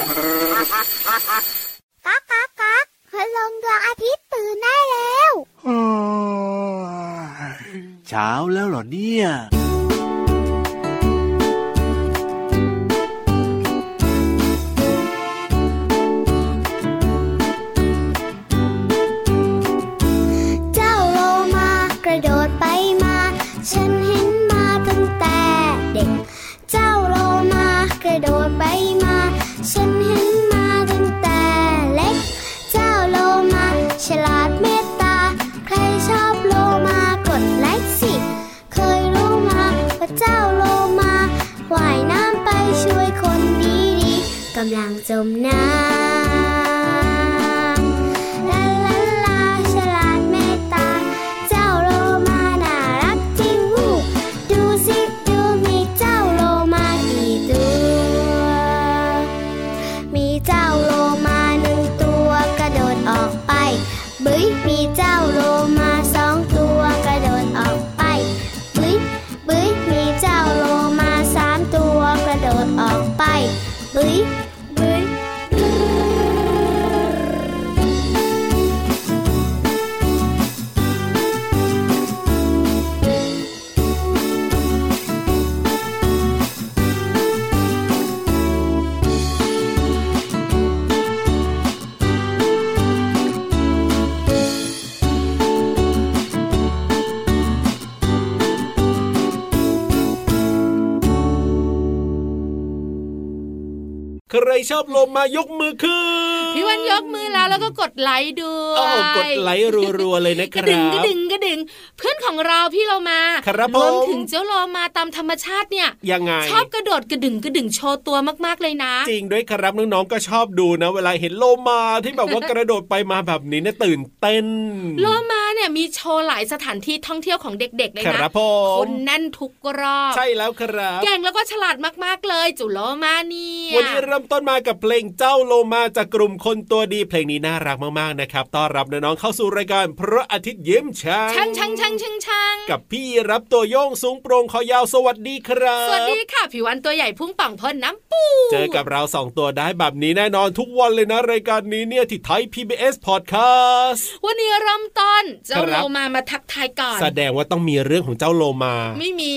ก๊ากก๊ากก๊ากพลังดวงอาทิตย์ตื่นได้แล้วเช้าแล้วเหรอเนี่ยเจ้าโลมากระโดดไปมาฉันเห็นมาตั้งแต่เด็ก เจ้าโลมากระโดดไปมา อบลมมายกมือขึ้นพี่วันยกมือแล้วแล้วก็กดไลค์ด้วยโอ้กดไลค์รัวๆเลยนะคกระรัดึงกระบดึงกระดึง เพื่อนของเราพี่เรามาครับรวมผมถึงเจ้าโลมาตามธรรมชาติเนี่ยยังไงชอบกระโดดกระดึงกระดึงโชว์ตัวมากๆเลยนะ จริงด้วยครับน้องๆก็ชอบดูนะ เวลาเห็นโลมาที่แบบว่ากระโดดไปมาแบบนี้เนี่ยตื่นเต้นโลมา เนี่ยมีโชว์หลายสถานที่ท่องเที่ยวของเด็กๆเลยคนะรับผคมนแน่นทุกรอบ ใช่แล้วครับเก่งแล้วก็ฉลาดมากๆเลย จุโลมาเนี่ยวันนี้เริ่มต้นมากับเพลงเจ้าโลมาจากกลุ่มคนตัวดีเพลงนี้น่ารักมากๆนะครับต้อนรับน้องๆเข้าสู่รายการพระอาทิตย์ยิ้มช่างช่างช่างช่างช่างช่างกับพี่รับตัวโยงสูงโปร่งคอยาวสวัสดีครับ สวัสดีค่ะผิววันตัวใหญ่พุ่งป่องพ่นน้ำปู เจอกับเราสองตัวได้แบบนี้แน่นอนทุกวันเลยนะรายการนี้เนี่ยที่ไทย PBS Podcast วันนี้เริ่มต้นเจ้าครับโลมามาทักทายก่อน แสดงว่าต้องมีเรื่องของเจ้าโลมา ไม่มี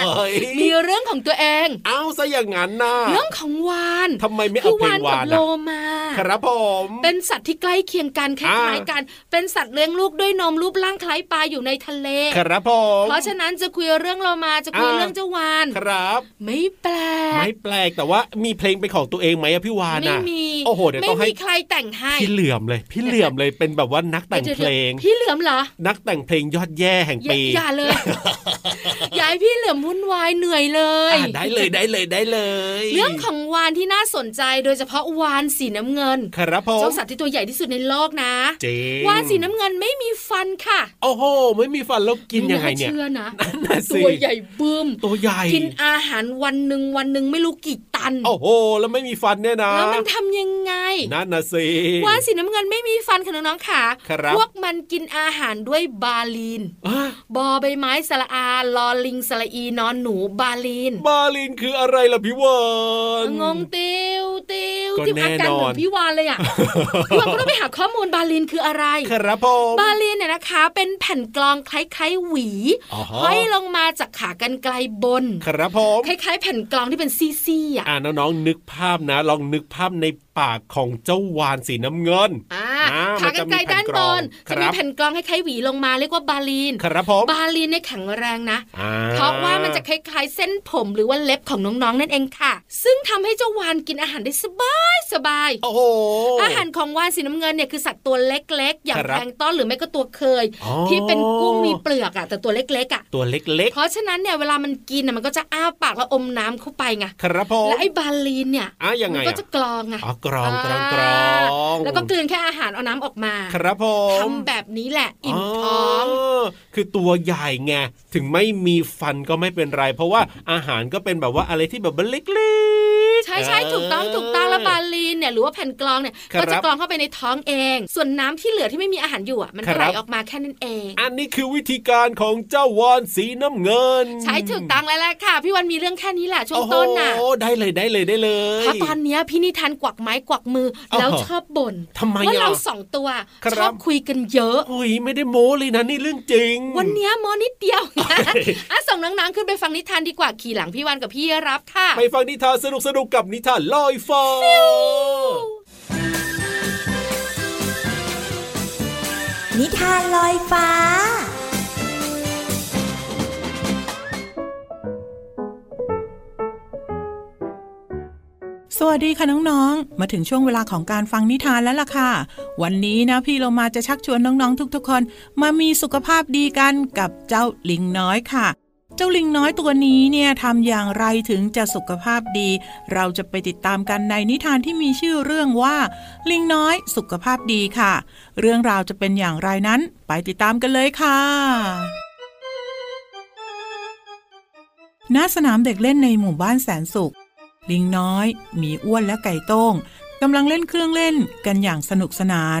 เฮ้ยมีเรื่องของตัวเอง เอาซะอย่างนั้นนะเรื่องของวานทำไมไม่คืเอาอเพลวางนวากับนโลอะมาครับผมเป็นสัตว์ที่ใกล้เคียงกันคล้ายอ่าๆกัน เป็นสัตว์เลี้ยงลูกด้วยนมรูปร่างคล้ายปลาอยู่ในทะเล ครับผมเพราะฉะนั้นจะคุยเรื่องโลมาจะคุยอ่าเรื่องเจ้าวานครับ ไม่แปลกไม่แปลกแต่ว่ามีเพลงเป็นของตัวเองไหมอะพี่วานไม่อะมีโอ้โหเดี๋ยวไม่ต้องให้มีใครแต่งให้พี่เหลื่อมเลย พี่เหลื่อมเลยเป็นแบบว่านักแต่งดี๋ยวเพลงๆพี่เหลือมเหรอ นักแต่งเพลงยอดแย่แห่งอย่าปีอย่าเลยอย่าให้พี่เหลือมวุ่นวายเหนื่อยเลยอะได้เลยได้เลยได้เลย เรื่องของวานที่น่าสนใจโดยเฉพาะวานสีน้ำเงินครับผมเจ้าสัตว์ที่ตัวใหญ่ที่สุดในโลกนะจริงวานสีน้ำเงินไม่มีฟันค่ะ โอ้โห ไม่มีฟันแล้วกินยังไงเนี่ยม่าเชื่อนะนั่นน่ะสิตัวใหญ่บึ้มตัวใหญ่กินอาหารวันหนึ่งวันหนึ่งไม่รู้กี่ตัน โอ้โห แล้วไม่มีฟันเนี่ยนะแล้วมันทำยังไงนั่นน่ะสิวานสีน้ำเงินไม่มีฟันค่ะน้องๆค่ะครับพวกมันกินอาหารด้วยบาลีนอะบอใบไม้สระอาลอลิงสระอีนอนหนูบาลีนบาลินคืออะไรล่ะพี่วานงงติวติวก็ที่แน่อาการนเหอนมือนพี่วานเลยอะพี่วานก็ต้องไปหาข้อมูลบาลีนคืออะไร ครับผมบาลีนเนี่ยนะคะ เป็นแผ่นกลองคล้ายๆหวีอ๋อฮะห้อยลงมาจากขากรรไกลบน ครับผมคล้ายๆ แผ่นกลองที่เป็นซี่ๆอะอ่าน้องๆนึกภาพนะ ลองนึกภาพใน ปากของเจ้าวานสีน้ำเงินอ่าอ่าขากรรไกรด้านบนมันจะจะมีมีแผ่แผ่นนกกลลอองงคล้ายๆหวีลงมาเรียกว่าบาลีนครับผมบาลีนเนี่ยแข็งแรงนะอ่เพราะว่ามันจะคล้ายๆเส้นผมหรือว่าเล็บของน้องๆนั่นเองค่ะ ซึ่งทำให้เจ้าวานกินอาหารได้สบายสบายๆโอ้โหอาหารของวานสีน้ำเงินเนี่ยคือสัตว์ตัวเล็กๆ อย่างครับแพลงก์ต้อนหรือไม่ก็ตัวเคยอ๋อที่เป็นกุ้งมีเปลือกอะแต่ตัวเล็กๆอะตัวเล็กเพราะฉะนั้นเนี่ยเวลามันกินอะมันก็จะอ้าปากแล้วอมน้ำเข้าไปไงๆครับผมและไอ้บาลีนเนี่ยอะยังไงมัอะก็จะกรองไงอ๋อกรองกรองกรองแล้วก็กลืนแค่อาหารเอาน้ำออกมา ครับผมทำแบบนี้แหละอิ่มท้องคือตัวใหญ่ไงถึงไม่มีฟันก็ไม่เป็นไร เพราะว่าอาหารก็เป็นแบบว่าอะไรที่แบบว่าเล็ก ๆใช่ใช่ถูกต้องถูกต้องแล้วบาลีนเนี่ยเนี่ยหรือว่าแผ่นกรองเนี่ยครับก็จะกรองเข้าไปในท้องเอง ส่วนน้ำที่เหลือที่ไม่มีอาหารอยู่อะมันครัก็บไหลออกมาแค่นั้นเอง อันนี้คือวิธีการของเจ้าวานสีน้ำเงิน ใช้ถูกต้องแล้วแหละค่ะ พี่วันมีเรื่องแค่นี้แหละช่วงโอ้โหต้นน่ะได้เลยได้เลยได้เลยเพราะตอนเนี้ยพี่นิทานกวักไม้กวักมืออ๋อแล้วชอบบ่นทำไมว่าอะเราสองตัวครับชอบคุยกันเยอะโอ้ยไม่ได้โม้เลยนะนี่เรื่องจริง วันเนี้ยมอนิดเดียวนะโอ้ยอะส่งน้องๆขึ้นไปฟังนิทานดีกว่าขี่หลังพี่วันกับพี่รับค่ะ ไปฟังนิทานสนุกสนุกๆกับนิทานลอยฟ้านิทานลอยฟ้าสวัสดีค่ะน้องๆ มาถึงช่วงเวลาของการฟังนิทานแล้วล่ะค่ะ วันนี้นะพี่เรามาจะชักชวนน้องๆ ทุกๆคน มามีสุขภาพดีกันกับเจ้าลิงน้อยค่ะ เจ้าลิงน้อยตัวนี้เนี่ยทำอย่างไรถึงจะสุขภาพดี เราจะไปติดตามกันในนิทานที่มีชื่อเรื่องว่า ลิงน้อยสุขภาพดีค่ะ เรื่องราวจะเป็นอย่างไรนั้น ไปติดตามกันเลยค่ะณสนามเด็กเล่นในหมู่บ้านแสนสุข ลิงน้อย มีอ้วนและไก่ต้งกำลังเล่นเครื่องเล่นกันอย่างสนุกสนาน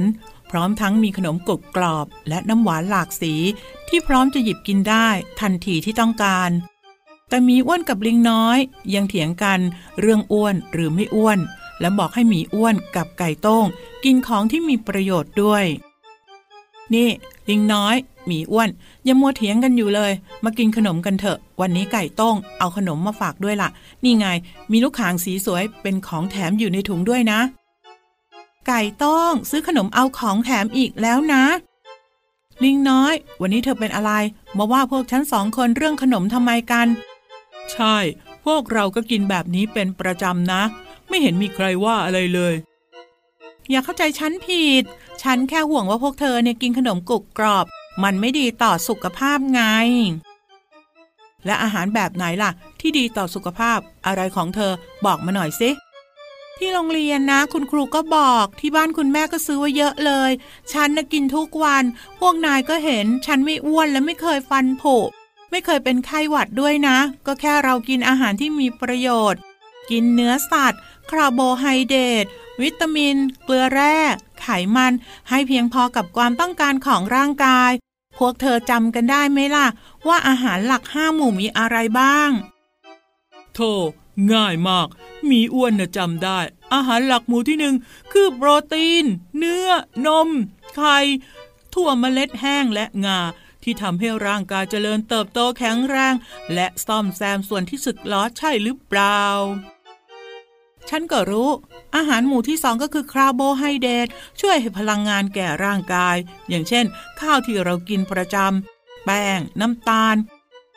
พร้อมทั้งมีขนมกรุบกรอบ และน้ำหวานหลากสี ที่พร้อมจะหยิบกินได้ทันทีที่ต้องการ แต่หมีอ้วนกับลิงน้อย ยังเถียงกันเรื่องอ้วนหรือไม่อ้วน และบอกให้หมีอ้วนกับไก่ต้ง กินของที่มีประโยชน์ด้วย นี่ ลิงน้อย หมีอ้วนย่ามัวเถียงกันอยู่เลย มากินขนมกันเถอะ วันนี้ไก่ต้ง เอาขนมมาฝากด้วยล่ะ นี่ไง มีลูกขางสีสวยเป็นของแถมอยู่ในถุงด้วยนะ ไก่ต้องซื้อขนมเอาของแถมอีกแล้วนะ ลิงน้อย วันนี้เธอเป็นอะไร มาว่าพวกฉันสองคนเรื่องขนมทำไมกัน ใช่ พวกเราก็กินแบบนี้เป็นประจำนะ ไม่เห็นมีใครว่าอะไรเลย อย่าเข้าใจฉันผิด ฉันแค่ห่วงว่าพวกเธอเนี่ยกินขนมกรุบกรอบ มันไม่ดีต่อสุขภาพไง และอาหารแบบไหนล่ะ ที่ดีต่อสุขภาพอะไรของเธอบอกมาหน่อยสิ ที่โรงเรียนนะ คุณครูก็บอกที่บ้านคุณแม่ก็ซื้อไว้เยอะเลย ฉันน่ะกินทุกวัน พวกนายก็เห็นฉันไม่อ้วนและไม่เคยฟันผุไม่เคยเป็นไข้หวัดด้วยนะ ก็แค่เรากินอาหารที่มีประโยชน์ กินเนื้อสัตว์ คาร์โบไฮเดรตวิตามิน เกลือแร่ ไขมัน ให้เพียงพอกับความต้องการของร่างกาย พวกเธอจำกันได้ไหมล่ะ ว่าอาหารหลักห้าหมู่มีอะไรบ้าง โธ่ ง่ายมาก มีอ้วนนะจำได้ อาหารหลักหมู่ที่หนึ่งคือโปรตีน เนื้อ นม ไข่ ถั่วเมล็ดแห้งและงา ที่ทำให้ร่างกายเจริญเติบโตแข็งแรง และซ่อมแซมส่วนที่สึกล้อใช่หรือเปล่า ฉันก็รู้ อาหารหมู่ที่สองก็คือคาร์โบไฮเดรตช่วยให้พลังงานแก่ร่างกาย อย่างเช่น ข้าวที่เรากินประจำแป้ง น้ำตาล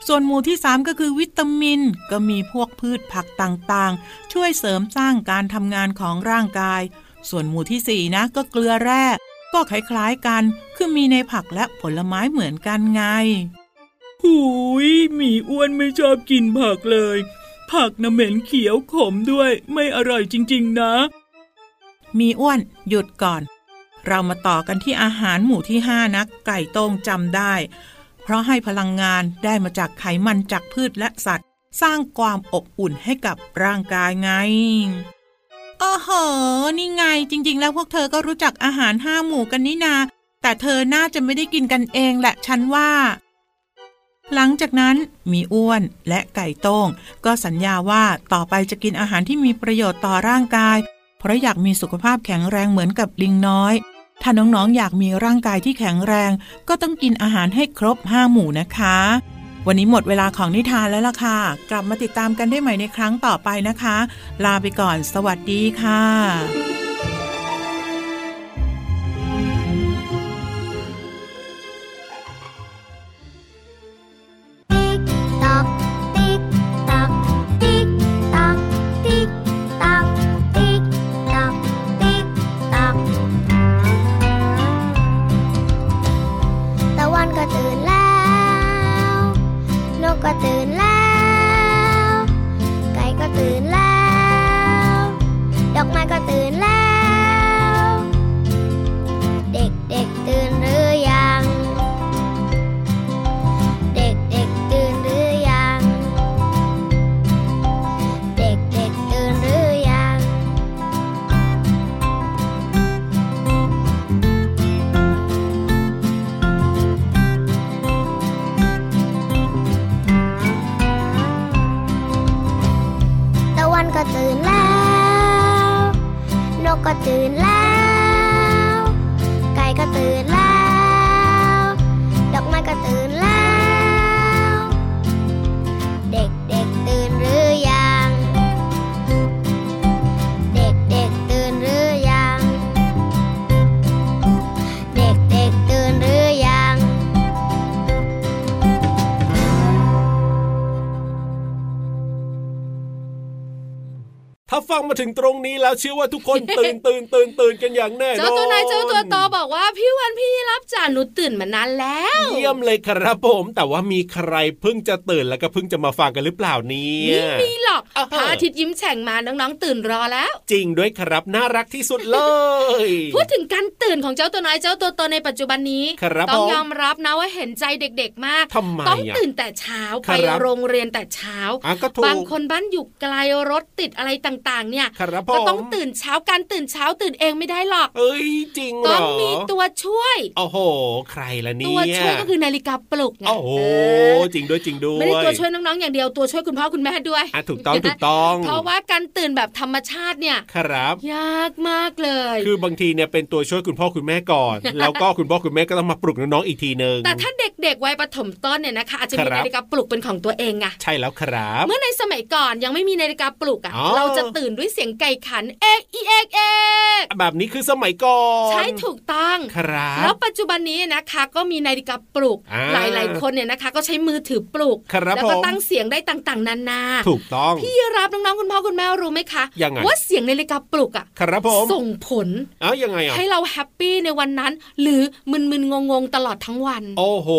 ส่วนหมู่ที่สามก็คือวิตามิน ก็มีพวกพืชผักต่างๆ ช่วยเสริมสร้างการทำงานของร่างกาย ส่วนหมู่ที่สี่นะก็เกลือแร่ก็คล้ายๆกัน คือมีในผักและผลไม้เหมือนกันไงหูยหมีอ้วนไม่ชอบกินผักเลย ผักน้ำเหม็นเขียวขมด้วยไม่อร่อยจริงๆนะ มีอ้วนหยุดก่อน เรามาต่อกันที่อาหารหมู่ที่ห้านะไก่ต้งจำได้เพ ราะให้พลังงานได้มาจากไขมันจากพืชและสัตว์ สร้างความอบอุ่นให้กับร่างกายไงโอ้โห นี่ไงจริง ๆ แล้วพวกเธอก็รู้จักอาหารห้าหมู่กันนี่นา แต่เธอน่าจะไม่ได้กินกันเองแหละฉันว่า หลังจากนั้นมีอ้วนและไก่โต้ง ก็สัญญาว่าต่อไปจะกินอาหารที่มีประโยชน์ต่อร่างกาย เพราะอยากมีสุขภาพแข็งแรงเหมือนกับลิงน้อย ถ้าน้องๆ อยากมีร่างกายที่แข็งแรง ก็ต้องกินอาหารให้ครบห้าหมู่นะคะ วันนี้หมดเวลาของนิทานแล้วล่ะค่ะ กลับมาติดตามกันได้ใหม่ในครั้งต่อไปนะคะ ลาไปก่อน สวัสดีค่ะ มาถึงตรงนี้แล้วเชื่อว่าทุกคนตื่นตื่นตื่นตื่นกันอย่างแน่นอนเจ้าตัวนายเจ้าตัวโตบอกว่าพี่วันพี่รับจ่าหนูตื่นมานานแล้ว เยี่ยมเลยครับผม แต่ว่ามีใครเพิ่งจะตื่นแล้วก็เพิ่งจะมาฟังกันหรือเปล่าเนี่ยไม่มีหรอกอ่าฮะพระอาทิตย์ยิ้มแฉ่งมาน้องๆตื่นรอแล้ว จริงด้วยครับน่ารักที่สุดเลย พูดถึงการตื่นของเจ้าตัวน้อยเจ้าตัวโตในปัจจุบันนี้ครับต้องผมยอมรับนะว่าเห็นใจเด็กๆมากทำไมต้องอะตื่นแต่เช้าครัไปบโรงเรียนแต่เช้าอะก็ถูกบางคนบ้านอยู่ไกลรถติดอะไรต่างๆเนี่ยครับผมก็ต้องตื่นเช้าการตื่นเช้าตื่นเองไม่ได้หรอก เอ้ยจริงเหรอต้องมีตัวช่วย โอ้โห ใครล่ะเนี่ตัวยช่วยก็คือนาฬิกาปลุกไงโอ้โหเออจริงด้วยจริงด้วยไม่ได้ตัวช่วยน้องๆอย่างเดียวตัวช่วยคุณพ่อคุณแม่ด้วยอะถูกต้องถูกต้องเพราะว่าการตื่นแบบธรรมชาติเนี่ยครับยากมากเลย คือบางทีเนี่ยเป็นตัวช่วยคุณพ่อคุณแม่ก่อน แล้วก็คุณพ่อคุณแม่ก็ต้องมาปลุกน้องๆอีกทีหนึ่งแต่ถ้าเด็กๆวัยประถมต้นเนี่ยนะคะอาจจะมีครับนาฬิกาปลุกเป็นของตัวเองไงใช่แล้วครับ เมื่อในสมัยก่อนยังไม่มีนาฬิกาปลุกอะอ๋อเราจะตื่นด้วยเสียงไก่ขันเอกอีเอกเอกแบบนี้คือสมัยก่อนใช่ถูกต้องครับแล้วปัจจุบันนี้นะคะก็มีนาฬิกาปลุกอ่าหลาย ๆ คนเนี่ยนะคะ ก็ใช้มือถือปลุกครับแล้วก็ผมตั้งเสียงได้ต่าง ๆ นานาถูกต้องพี่รับน้องๆคุณพ่อคุณแม่รู้ไหมคะยังไงว่าเสียงนาฬิกาปลุกอะครับผมส่งผลเอ้ายังไงอะให้เราแฮปปี้ในวันนั้น หรือมึนๆงงๆตลอดทั้งวัน โอ้โห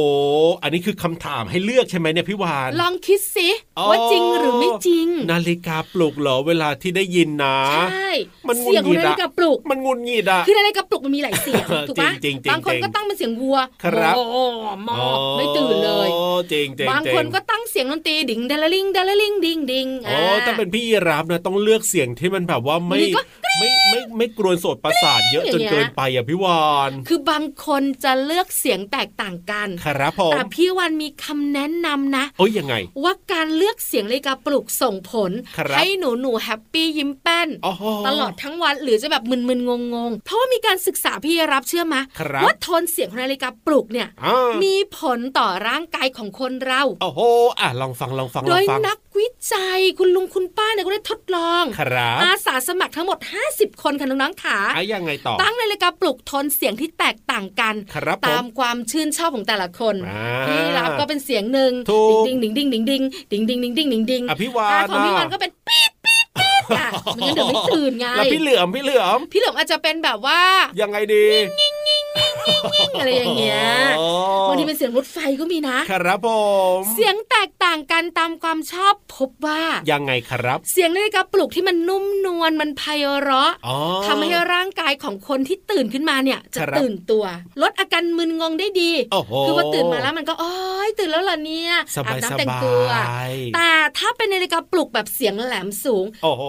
อันนี้คือคำถามให้เลือกใช่ไหมเนี่ยพี่วานลองคิดสิอ๋อว่าจริงหรือไม่จริง นาฬิกาปลุกเหรอเวลาที่ได้ยินนะใช่มันหงุดเสียงหขงิองดนาอะฬิกาปลุกมันงุนงิดอะคือนาฬิกาปลุกมันมีหลายเสียงถูกปะจริงๆจริงๆบางคนก็ตั้งเป็นเสียงวัวครับโอ้หมอไม่ตื่นเลยโอ้จริงจริงบางคนก็ตั้งเสียงดนตรีดิ่งเดลลิงเดลลิงดิงดิงโอ้ต้องเป็นพี่รับนะต้องเลือกเสียงที่มันแบบว่าไม่บางทีก็ไม่ไม่ไม่กรวนโสดประสาทเยอะอย่างจนเงี้ยเกินไปอะพี่วานคือบางคนจะเลือกเสียงแตกต่างกันครับผมแต่พี่วันมีคำแนะนำนะโอ้ยยังไง ว่าการเลือกเสียงนาฬิกาปลุกส่งผลครับให้หนูหนูแฮปปี้ยิ้มแป้นโอ้โหตลอดทั้งวันหรือจะแบบมึนๆงงๆ เพราะว่ามีการศึกษาพี่รับเชื่อมะครับว่าโทนเสียงของนาฬิกาปลุกเนี่ยอ่ามีผลต่อร่างกายของคนเราโอ้โหอะลองฟังลองฟังโดลองยฟังนักวิจัยคุณลุงคุณป้าเนี่ยก็ได้ทดลองครับอาสาสมัครทั้งหมด 50 คนค่ะน้องๆขาอะยังไงต่อตั้งนาฬิกาปลุกโทนเสียงที่แตกต่างกันครับผตามมความชื่นชอบของแต่ละคนอ่าพี่รับก็เป็นเสียงหนึ่งถูกดิงดิงดิงดิงดิงดิงดิงดิงดิงดิงดิงอะพี่วาอ่านของพี่วันอะก็เป็นปี๊ดปี๊ดปี๊ด อะมันก็เดี๋ยวไม่ตื่นไงแล้วพี่เหลือมพี่เหลือมพี่เหลือมอาจจะเป็นแบบว่ายังไงดี อะไรอย่างเงี้ยโอ้บางทีเป็นเสียงรถไฟก็มีนะครับผมเสียงแตกต่างกันตามความชอบพบว่า ยังไงครับ เสียงนาฬิกาปลุกที่มันนุ่มนวลมันไพเราะอ๋อทำให้ร่างกายของคนที่ตื่นขึ้นมาเนี่ย จะครับตื่นตัว ลดอาการมึนงงได้ดีโอ้โหคือว่าตื่นมาแล้วมันก็อ๋อยตื่นแล้วเหรอเนี่ยสบายอาบสน้ำแต่งบาตัวยแต่ถ้าเป็นนาฬิกาปลุกแบบเสียงแหลมสูงโอ้โห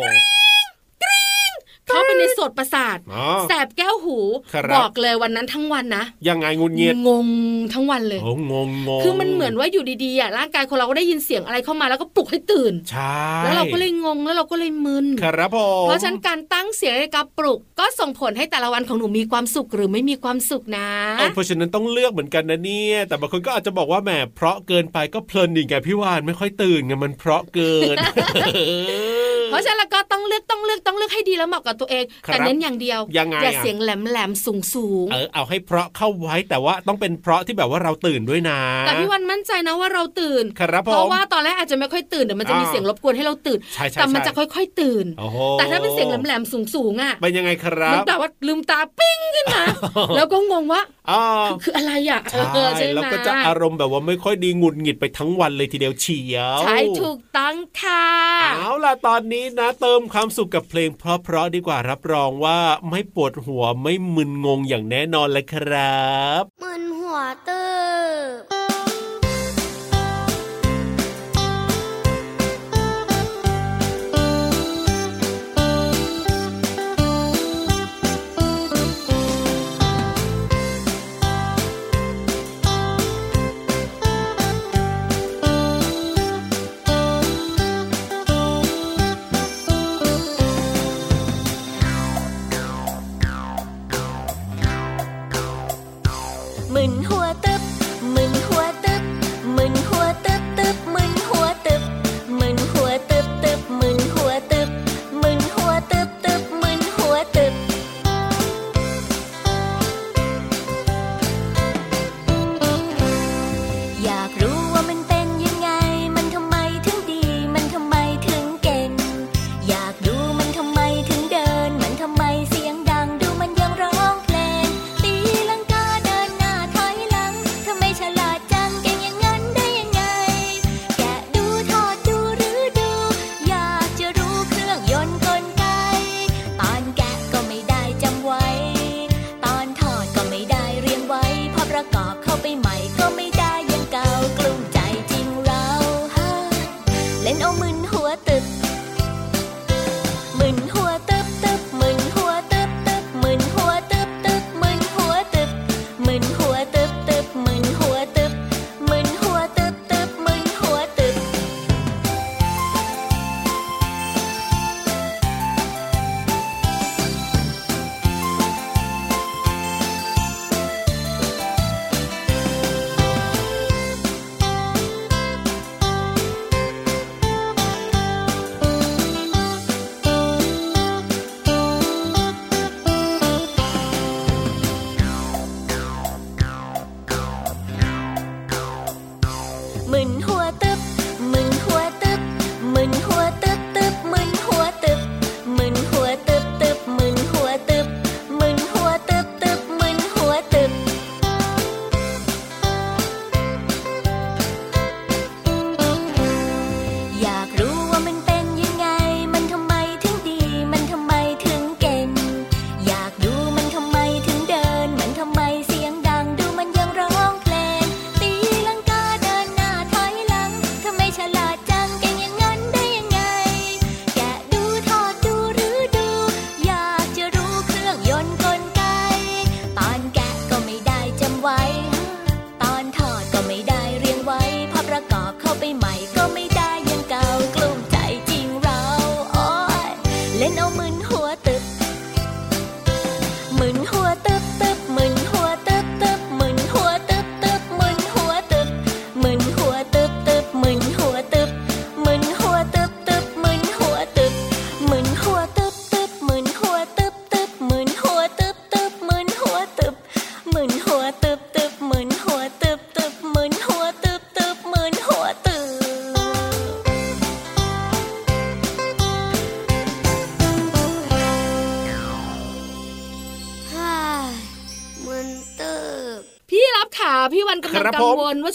เข้าไปในโสดประสาทอ๋อแสบแก้วหูครับบอกเลยวันนั้นทั้งวันนะยังไงงุนเงียดงงทั้งวันเลยโอ้งงงงคือมันเหมือนว่าอยู่ดีๆอะร่างกายคนเราก็ได้ยินเสียงอะไรเข้ามาแล้วก็ปลุกให้ตื่นใช่แล้วเราก็เลยงงแล้วเราก็เลยมึนครับผมเพราะฉะนั้นการตั้งเสียงนาฬิกาปลุกก็ส่งผลให้แต่ละวันของหนูมีความสุขหรือไม่มีความสุขนะเออเพราะฉะนั้นต้องเลือกเหมือนกันนะเนี่ยแต่บางคนก็อาจจะบอกว่าแหมเพราะเกินไปก็เพลินอีกไงพี่วานไม่ค่อยตื่นไงมันเพราะเกิน เพราะฉะนั้นแล้วก็ต้องเลือกต้องเลือกต้องเลือกให้ดีแล้วเหมาะกับตัวเองครับแต่เน้นอย่างเดียวยังไงอย่าอะเสียงแหลมแหลมสูงสูงๆเออเอาให้เพราะเข้าไว้แต่ว่าต้องเป็นเพราะที่แบบว่าเราตื่นด้วยนะแต่พี่วันมั่นใจนะว่าเราตื่นครับผมเพราะว่าตอนแรกอาจจะไม่ค่อยตื่นเดี๋ยวมันจะมีอ่าเสียงรบกวนให้เราตื่นใช่ใช่แต่มันใช่จะค่อย ๆ ตื่นโอ้โหแต่ถ้าเป็นเสียงแหลมๆสูงๆอะเป็นยังไงครัมันบแต่ว่าลืมตาปิ้งขึ้นมาแล้วก็งงว่าอ่าคืออะไรอะใช่เออใช่ไหมแล้วก็จะอารมณ์แบบว่าไม่ค่อยดีหงุดหงิดไปทั้งวันเลยทีเดียวเฉียวใช่ถูกต้องค่ะเอาล่ะตอนนี้นะเติมความสุขกับเพลงเพราะๆดีกว่ารับรองว่าไม่ปวดหัวไม่มึนงงอย่างแน่นอนเลยครับ มึนหัวตื้อ ประกอบเข้าไปใหม่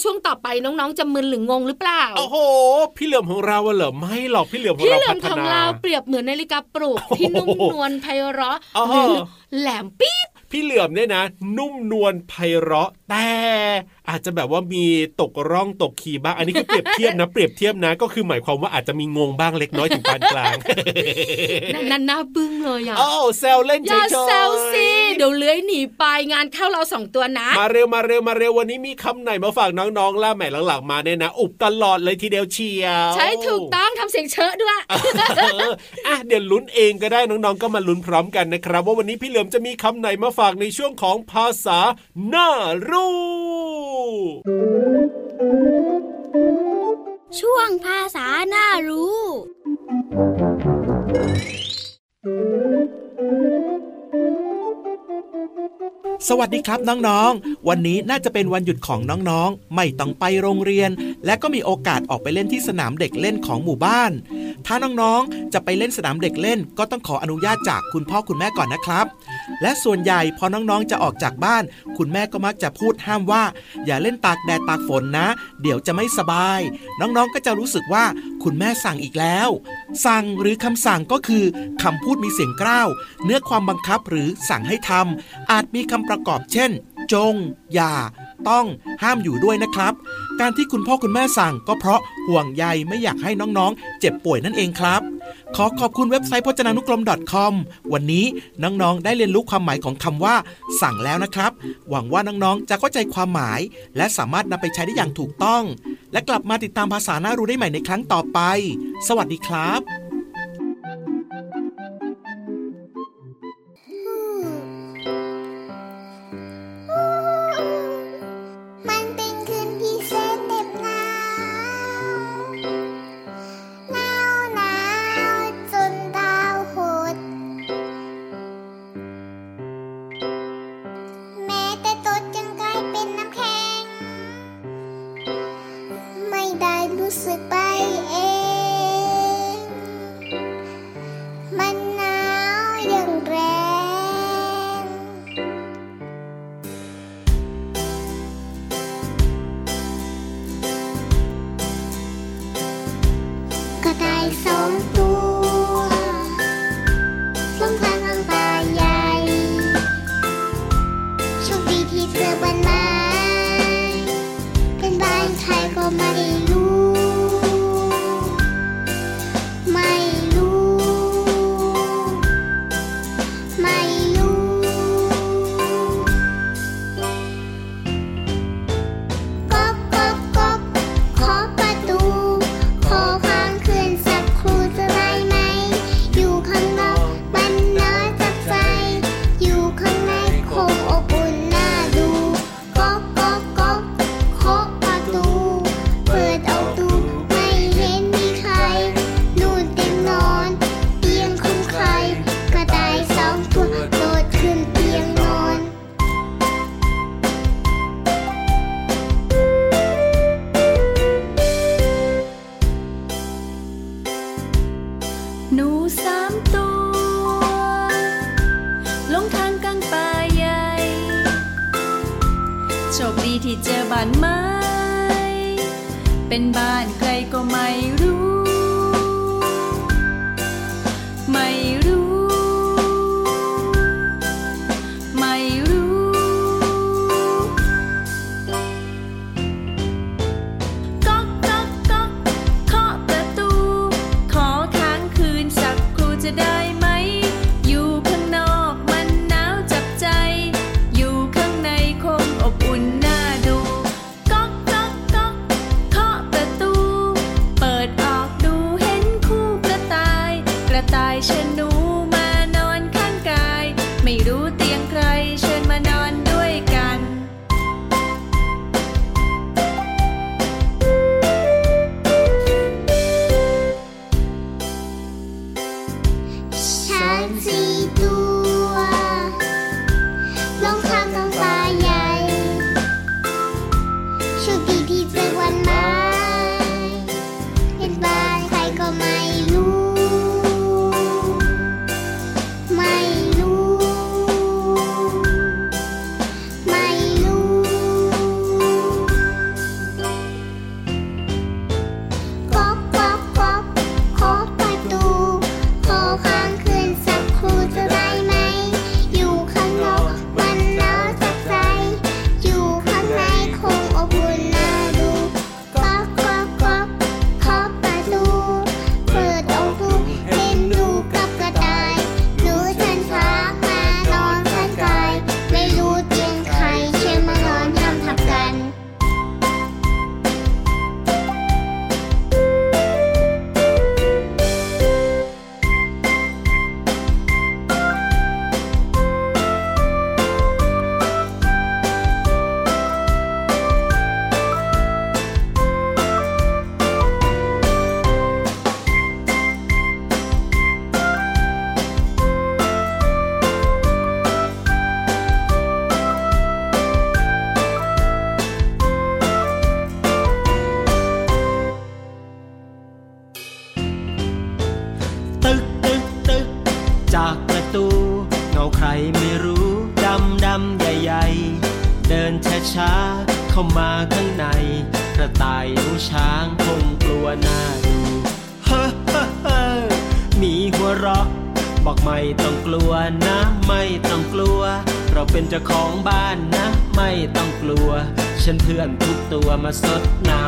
ช่วงต่อไปน้องๆจะมึนหรืองงหรือเปล่าโอ้โห พี่เหลือมของเราอะเหรอไม่หรอกพี่เหลือมของพี่เราเหลือพัมฒของนาเราเปรียบเหมือนนาฬิกาปลุกที่นุ่มนวลไพเราะอ๋อหรือแหลมปี๊บพี่เหลือมเนี่ยนะ นุ่มนวลไพเราะ แต่อาจจะแบบว่ามีตกร่องตกขีบ้าง อันนี้คือเปรียบเทียบนะ เปรียบเทียบนะ ก็คือหมายความว่าอาจจะมีงงบ้างเล็กน้อยถึงปานกลาง นั่นนั่นน่าบึ้งเลยอะโอ้แซวเล่นอเฉย่ายๆแซวสิเดี๋ยวเลื้อยหนีไปงานเข้าเราสองตัวนะ มาเร็วมาเร็วมาเร็ววันนี้มีคำไหนมาฝากน้องๆล่าแหม่หลังๆมาเนี่ยนะ อุบตลอดเลยทีเดียวเชียว ใช่ถูกต้องทำเสียงเชอะด้วยเอออะเดี๋ยวลุ้นเองก็ได้น้องๆก็มาลุ้นพร้อมกันนะครับ ว่าวันนี้พี่เหลือมจะมีคำไหนมาฝากในช่วงของภาษาน่ารู้ช่วงภาษาน่ารู้ สวัสดีครับน้องๆ วันนี้น่าจะเป็นวันหยุดของน้องๆ ไม่ต้องไปโรงเรียน และก็มีโอกาสออกไปเล่นที่สนามเด็กเล่นของหมู่บ้าน ถ้าน้องๆ จะไปเล่นสนามเด็กเล่น ก็ต้องขออนุญาตจากคุณพ่อคุณแม่ก่อนนะครับ และส่วนใหญ่พอน้องๆ จะออกจากบ้าน คุณแม่ก็มักจะพูดห้ามว่า อย่าเล่นตากแดดตากฝนนะ เดี๋ยวจะไม่สบาย น้องๆ ก็จะรู้สึกว่าคุณแม่สั่งอีกแล้ว สั่งหรือคำสั่งก็คือคำพูดมีเสียงกร้าว เนื้อความบังคับหรือสั่งให้ทำอาจมีคำประกอบเช่น จง อย่า ต้อง ห้ามอยู่ด้วยนะครับ การที่คุณพ่อคุณแม่สั่งก็เพราะห่วงใยไม่อยากให้น้องๆ เจ็บป่วยนั่นเองครับ ขอขอบคุณเว็บไซต์พจนานุกรม .com วันนี้น้องๆ ได้เรียนรู้ความหมายของคำว่า สั่งแล้วนะครับ หวังว่าน้องๆ จะเข้าใจความหมาย และสามารถนำไปใช้ได้อย่างถูกต้อง และกลับมาติดตามภาษาหน้ารู้ได้ใหม่ในครั้งต่อไป สวัสดีครับ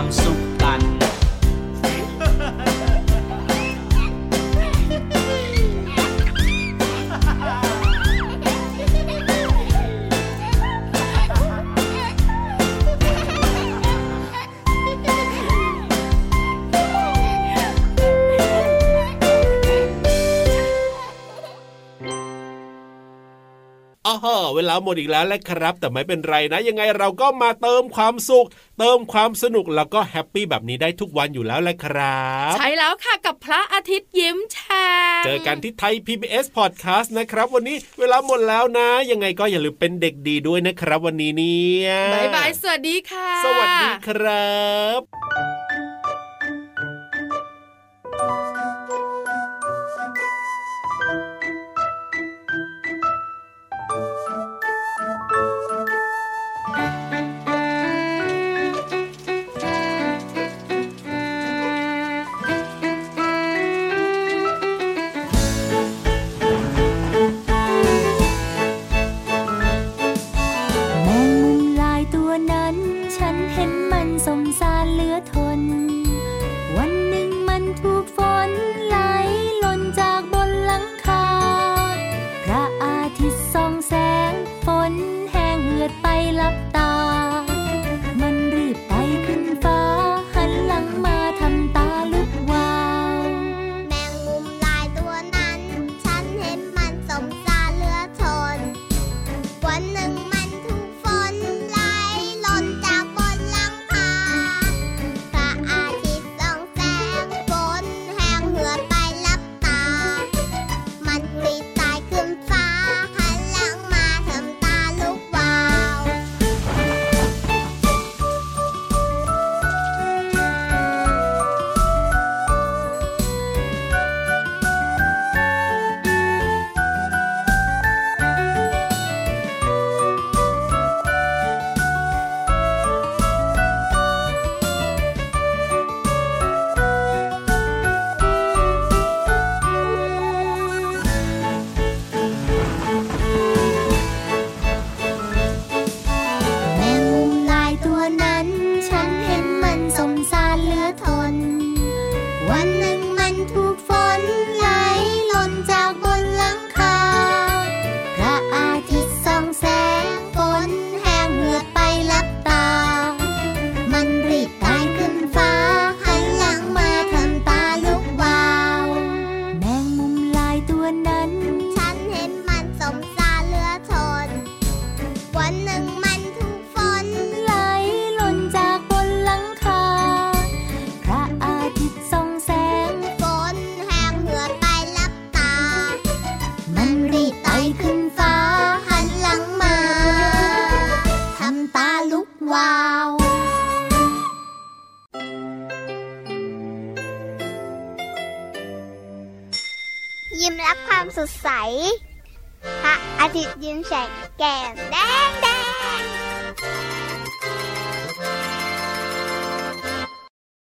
tam xúc tành เวลาหมดอีกแล้วแหละครับ แต่ไม่เป็นไรนะ ยังไงเราก็มาเติมความสุข เติมความสนุกแล้วก็ happy แบบนี้ได้ทุกวันอยู่แล้วแหละครับ ใช่แล้วค่ะกับพระอาทิตย์ยิ้มแฉ่งเจอกันที่ไทย PBS Podcast นะครับ วันนี้เวลาหมดแล้วนะ ยังไงก็อย่าลืมเป็นเด็กดีด้วยนะครับ วันนี้เนี่ย bye byeสวัสดีค่ะ สวัสดีครับ